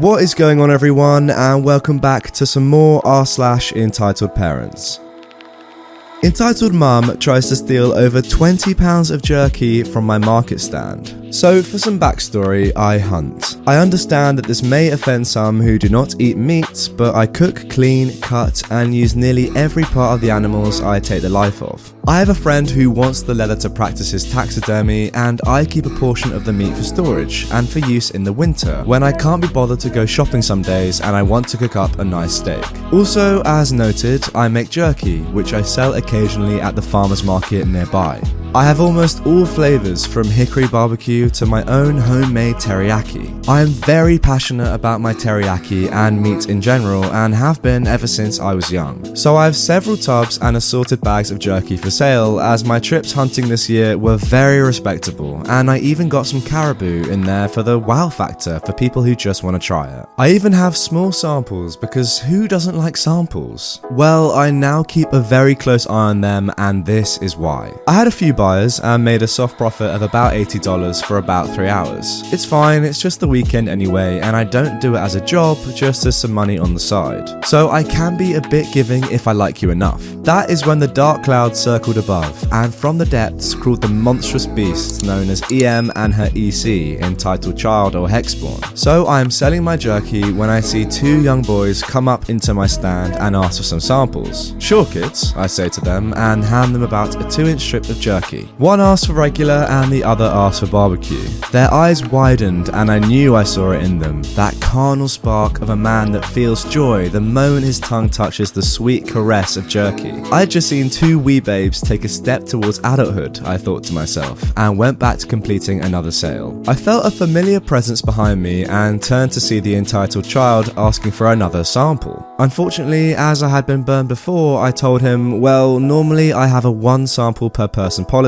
What is going on, everyone, and welcome back to some more r slash entitled parents. Entitled Mum tries to steal over £20 of jerky from my market stand. So, for some backstory, I hunt. I understand that this may offend some who do not eat meat, but I cook, clean, cut, and use nearly every part of the animals I take the life of. I have a friend who wants the leather to practice his taxidermy, and I keep a portion of the meat for storage and for use in the winter when I can't be bothered to go shopping some days and I want to cook up a nice steak. Also, as noted, I make jerky, which I sell occasionally at the farmer's market nearby. I have almost all flavours from hickory barbecue to my own homemade teriyaki. I am very passionate about my teriyaki and meat in general and have been ever since I was young. So I have several tubs and assorted bags of jerky for sale as my trips hunting this year were very respectable and I even got some caribou in there for the wow factor for people who just want to try it. I even have small samples because who doesn't like samples? Well, I now keep a very close eye on them and this is why. I had a few buyers and made a soft profit of about $80 for about 3 hours. It's fine, it's just the weekend anyway, and I don't do it as a job, just as some money on the side. So I can be a bit giving if I like you enough. That is when the dark cloud circled above, and from the depths crawled the monstrous beasts known as EM and her EC, entitled Child or Hexborn. So I am selling my jerky when I see two young boys come up into my stand and ask for some samples. Sure, kids, I say to them, and hand them about a 2 inch strip of jerky. One asked for regular and the other asked for barbecue. Their eyes widened and I knew I saw it in them that carnal spark of a man that feels joy the moment his tongue touches the sweet caress of jerky. I had just seen two wee babes take a step towards adulthood, I thought to myself, and went back to completing another sale. I felt a familiar presence behind me and turned to see the entitled child asking for another sample. Unfortunately, as I had been burned before, I told him, well, normally I have a one sample per person policy,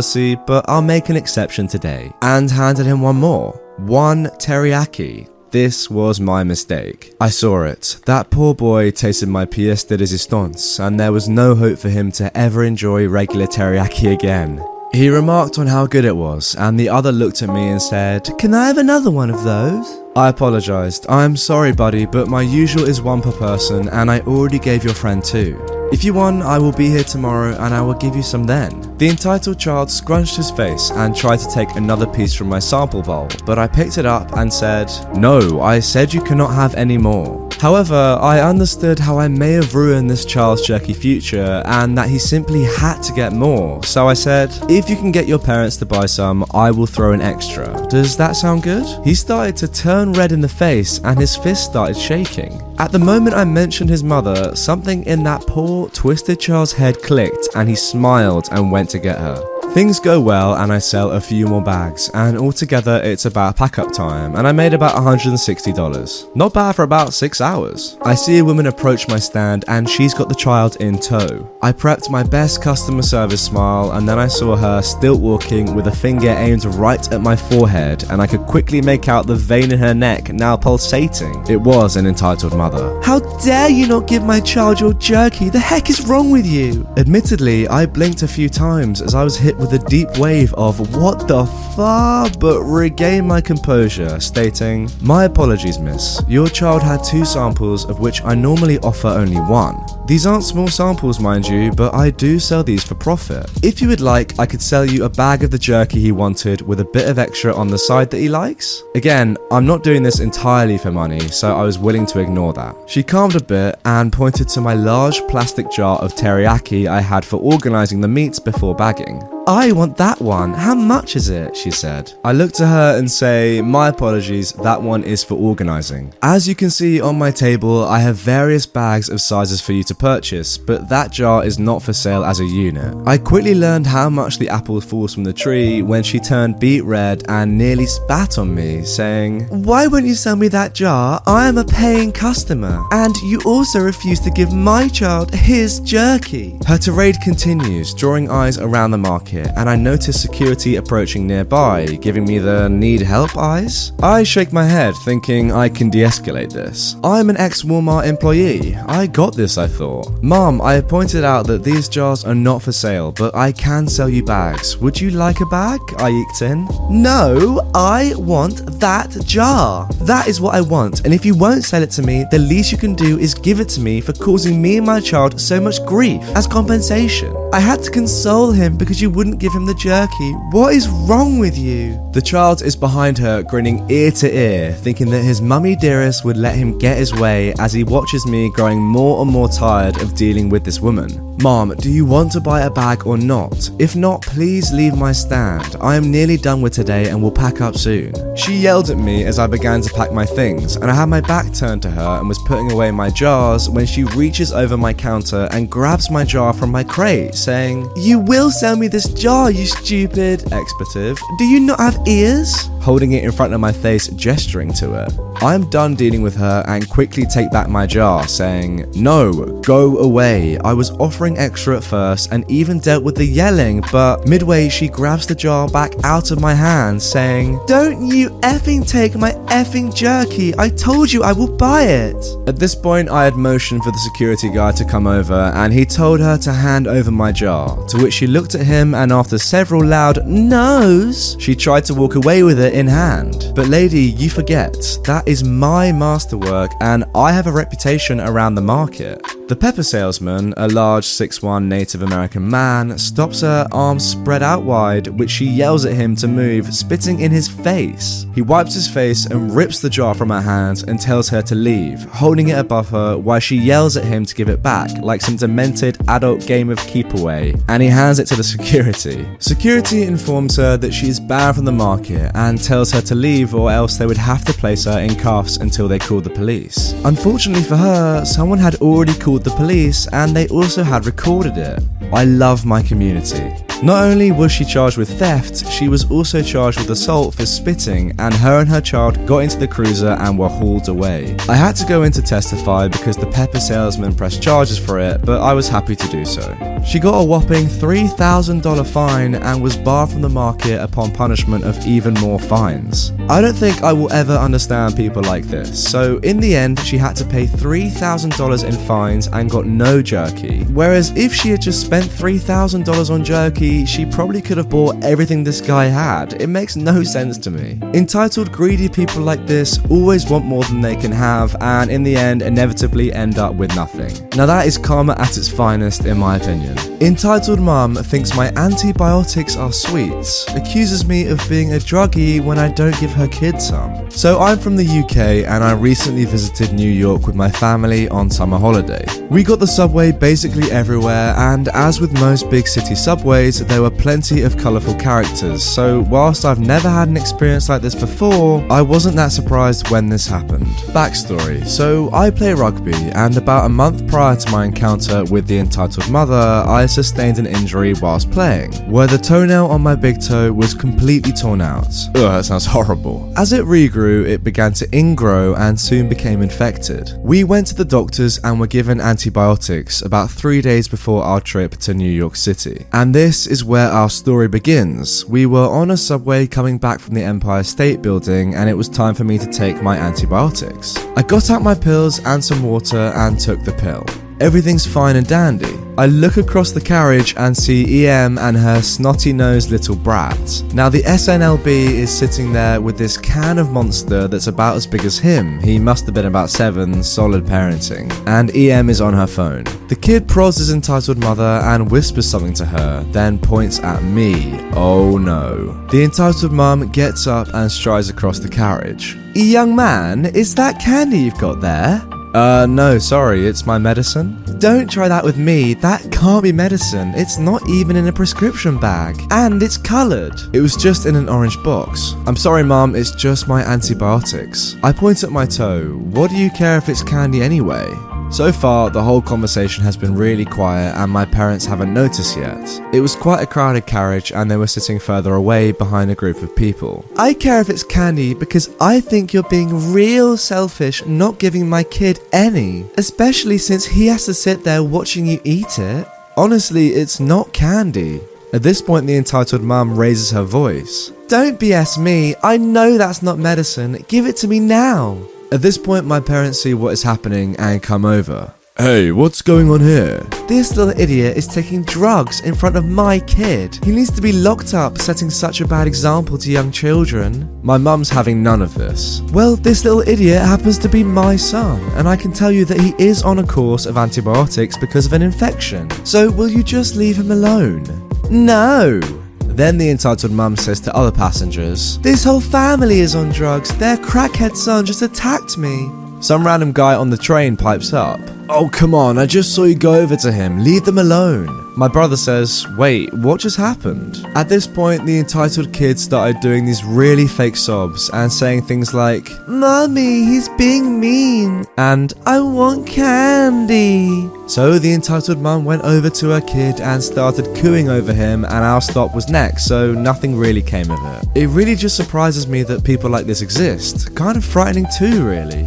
but I'll make an exception today, and handed him one more. One teriyaki. This was my mistake. I saw it. That poor boy tasted my pièce de résistance, and there was no hope for him to ever enjoy regular teriyaki again. He remarked on how good it was, and the other looked at me and said, Can I have another one of those? I apologised. I'm sorry, buddy, but my usual is one per person, and I already gave your friend two. If you won, I will be here tomorrow and I will give you some then. The entitled child scrunched his face and tried to take another piece from my sample bowl, but I picked it up and said, No, I said you cannot have any more. However, I understood how I may have ruined this child's jerky future and that he simply had to get more, so I said, If you can get your parents to buy some, I will throw an extra. Does that sound good? He started to turn red in the face and his fist started shaking. At the moment I mentioned his mother, something in that poor, twisted child's head clicked and he smiled and went to get her. Things go well and I sell a few more bags, and altogether it's about pack up time, and I made about $160. Not bad for about 6 hours. I see a woman approach my stand and she's got the child in tow. I prepped my best customer service smile and then I saw her stilt walking with a finger aimed right at my forehead, and I could quickly make out the vein in her neck now pulsating. It was an entitled mother. How dare you not give my child your jerky? The heck is wrong with you? Admittedly, I blinked a few times as I was hit with a deep wave of what the fuck, but regained my composure, stating, My apologies, miss. Your child had two samples, of which I normally offer only one. These aren't small samples, mind you, but I do sell these for profit. If you would like, I could sell you a bag of the jerky he wanted with a bit of extra on the side that he likes. Again, I'm not doing this entirely for money, so I was willing to ignore that. She calmed a bit and pointed to my large plastic jar of teriyaki I had for organizing the meats before bagging. I want that one. How much is it? She said. I look to her and say, My apologies, that one is for organising. As you can see on my table, I have various bags of sizes for you to purchase, but that jar is not for sale as a unit. I quickly learned how much the apple falls from the tree when she turned beet red and nearly spat on me, saying, Why won't you sell me that jar? I am a paying customer. And you also refuse to give my child his jerky. Her tirade continues, drawing eyes around the market, and I notice security approaching nearby, giving me the need help eyes. I shake my head, thinking I can de escalate this. I'm an ex Walmart employee. I got this, I thought. Mom, I have pointed out that these jars are not for sale, but I can sell you bags. Would you like a bag? I eked in. No, I want that jar. That is what I want, and if you won't sell it to me, the least you can do is give it to me for causing me and my child so much grief as compensation. I had to console him because you wouldn't give him the jerky. What is wrong with you? The child is behind her, grinning ear to ear, thinking that his mummy dearest would let him get his way as he watches me growing more and more tired of dealing with this woman. Mom, do you want to buy a bag or not? If not, please leave my stand. I am nearly done with today and will pack up soon. She yelled at me as I began to pack my things, and I had my back turned to her and was putting away my jars when she reaches over my counter and grabs my jar from my crate, saying, You will sell me this jar, you stupid expletive. Do you not have ears? Holding it in front of my face, gesturing to it. I am done dealing with her and quickly take back my jar, saying, No, go away. I was offering extra at first and even dealt with the yelling, but midway she grabs the jar back out of my hand, saying, Don't you effing take my effing jerky. I told you I will buy it. At this point, I had motioned for the security guard to come over and he told her to hand over my jar, to which she looked at him and after several loud no's, she tried to walk away with it in hand. But lady, you forget, that is my masterwork and I have a reputation around the market. The pepper salesman, a large 6'1 Native American man, stops her, arms spread out wide, which she yells at him to move, spitting in his face. He wipes his face and rips the jar from her hands and tells her to leave, holding it above her while she yells at him to give it back, like some demented adult game of keep away, and he hands it to the security. Security informs her that she is banned from the market and tells her to leave or else they would have to place her in cuffs until they call the police. Unfortunately for her, someone had already called the police and they also had recorded it. I love my community. Not only was she charged with theft, she was also charged with assault for spitting, and her and her child got into the cruiser and were hauled away. I had to go in to testify because the pepper salesman pressed charges for it, but I was happy to do so. She got a whopping $3,000 fine and was barred from the market upon punishment of even more fines. I don't think I will ever understand people like this, so in the end, she had to pay $3,000 in fines and got no jerky. Whereas if she had just spent $3,000 on jerky, she probably could have bought everything this guy had. It makes no sense to me. Entitled, greedy people like this always want more than they can have, and in the end, inevitably end up with nothing. Now, that is karma at its finest, in my opinion. Entitled mum thinks my antibiotics are sweets, accuses me of being a druggie when I don't give her kids some. So, I'm from the UK and I recently visited New York with my family on summer holiday. We got the subway basically everywhere, and as with most big city subways, there were plenty of colourful characters. So, whilst I've never had an experience like this before, I wasn't that surprised when this happened. Backstory So, I play rugby, and about a month prior to my encounter with the entitled mother, I sustained an injury whilst playing, where the toenail on my big toe was completely torn out. Ugh, that sounds horrible. As it regrew, it began to ingrow and soon became infected. We went to the doctors and were given antibiotics about three days before our trip to New York City. And this is where our story begins. We were on a subway coming back from the Empire State Building, and it was time for me to take my antibiotics. I got out my pills and some water and took the pill. Everything's fine and dandy. I look across the carriage and see EM and her snotty nosed little brat. Now, the SNLB is sitting there with this can of monster that's about as big as him. He must have been about seven, solid parenting. And EM is on her phone. The kid prods his entitled mother and whispers something to her, then points at me. Oh no. The entitled mum gets up and strides across the carriage. Young man, is that candy you've got there? Uh, no, sorry, it's my medicine. Don't try that with me, that can't be medicine. It's not even in a prescription bag. And it's coloured. It was just in an orange box. I'm sorry, Mum, it's just my antibiotics. I point at my toe. What do you care if it's candy anyway? So far, the whole conversation has been really quiet, and my parents haven't noticed yet. It was quite a crowded carriage, and they were sitting further away behind a group of people. I care if it's candy because I think you're being real selfish not giving my kid any, especially since he has to sit there watching you eat it. Honestly, it's not candy. At this point, the entitled mum raises her voice. Don't BS me, I know that's not medicine. Give it to me now. At this point, my parents see what is happening and come over. Hey, what's going on here? This little idiot is taking drugs in front of my kid. He needs to be locked up, setting such a bad example to young children. My mum's having none of this. Well, this little idiot happens to be my son, and I can tell you that he is on a course of antibiotics because of an infection. So, will you just leave him alone? No! Then the entitled mum says to other passengers, This whole family is on drugs. Their crackhead son just attacked me. Some random guy on the train pipes up. Oh, come on, I just saw you go over to him. Leave them alone. My brother says, Wait, what just happened? At this point, the entitled kid started doing these really fake sobs and saying things like, Mummy, he's being mean, and I want candy. So the entitled mum went over to her kid and started cooing over him, and our stop was next, so nothing really came of it. It really just surprises me that people like this exist. Kind of frightening too, really.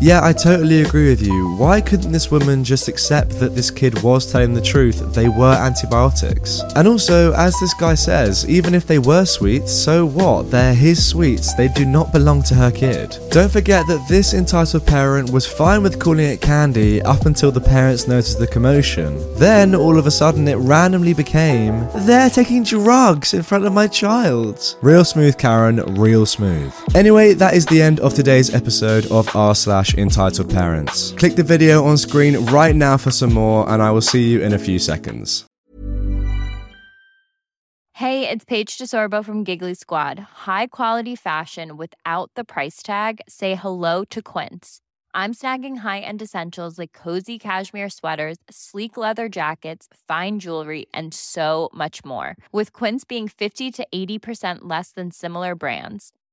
Yeah, I totally agree with you. Why couldn't this woman just accept that this kid was telling the truth? They were antibiotics. And also, as this guy says, even if they were sweets, so what? They're his sweets. They do not belong to her kid. Don't forget that this entitled parent was fine with calling it candy up until the parents noticed the commotion. Then, all of a sudden, it randomly became, they're taking drugs in front of my child. Real smooth, Karen, real smooth. Anyway, that is the end of today's episode of r slash entitled parents. Click the video on screen right now for some more, and I will see you in a few seconds. Hey, it's Paige DeSorbo from Giggly Squad. High quality fashion without the price tag. Say hello to Quince. I'm snagging high-end essentials like cozy cashmere sweaters, sleek leather jackets, fine jewelry, and so much more. With Quince being 50 to 80% less than similar brands.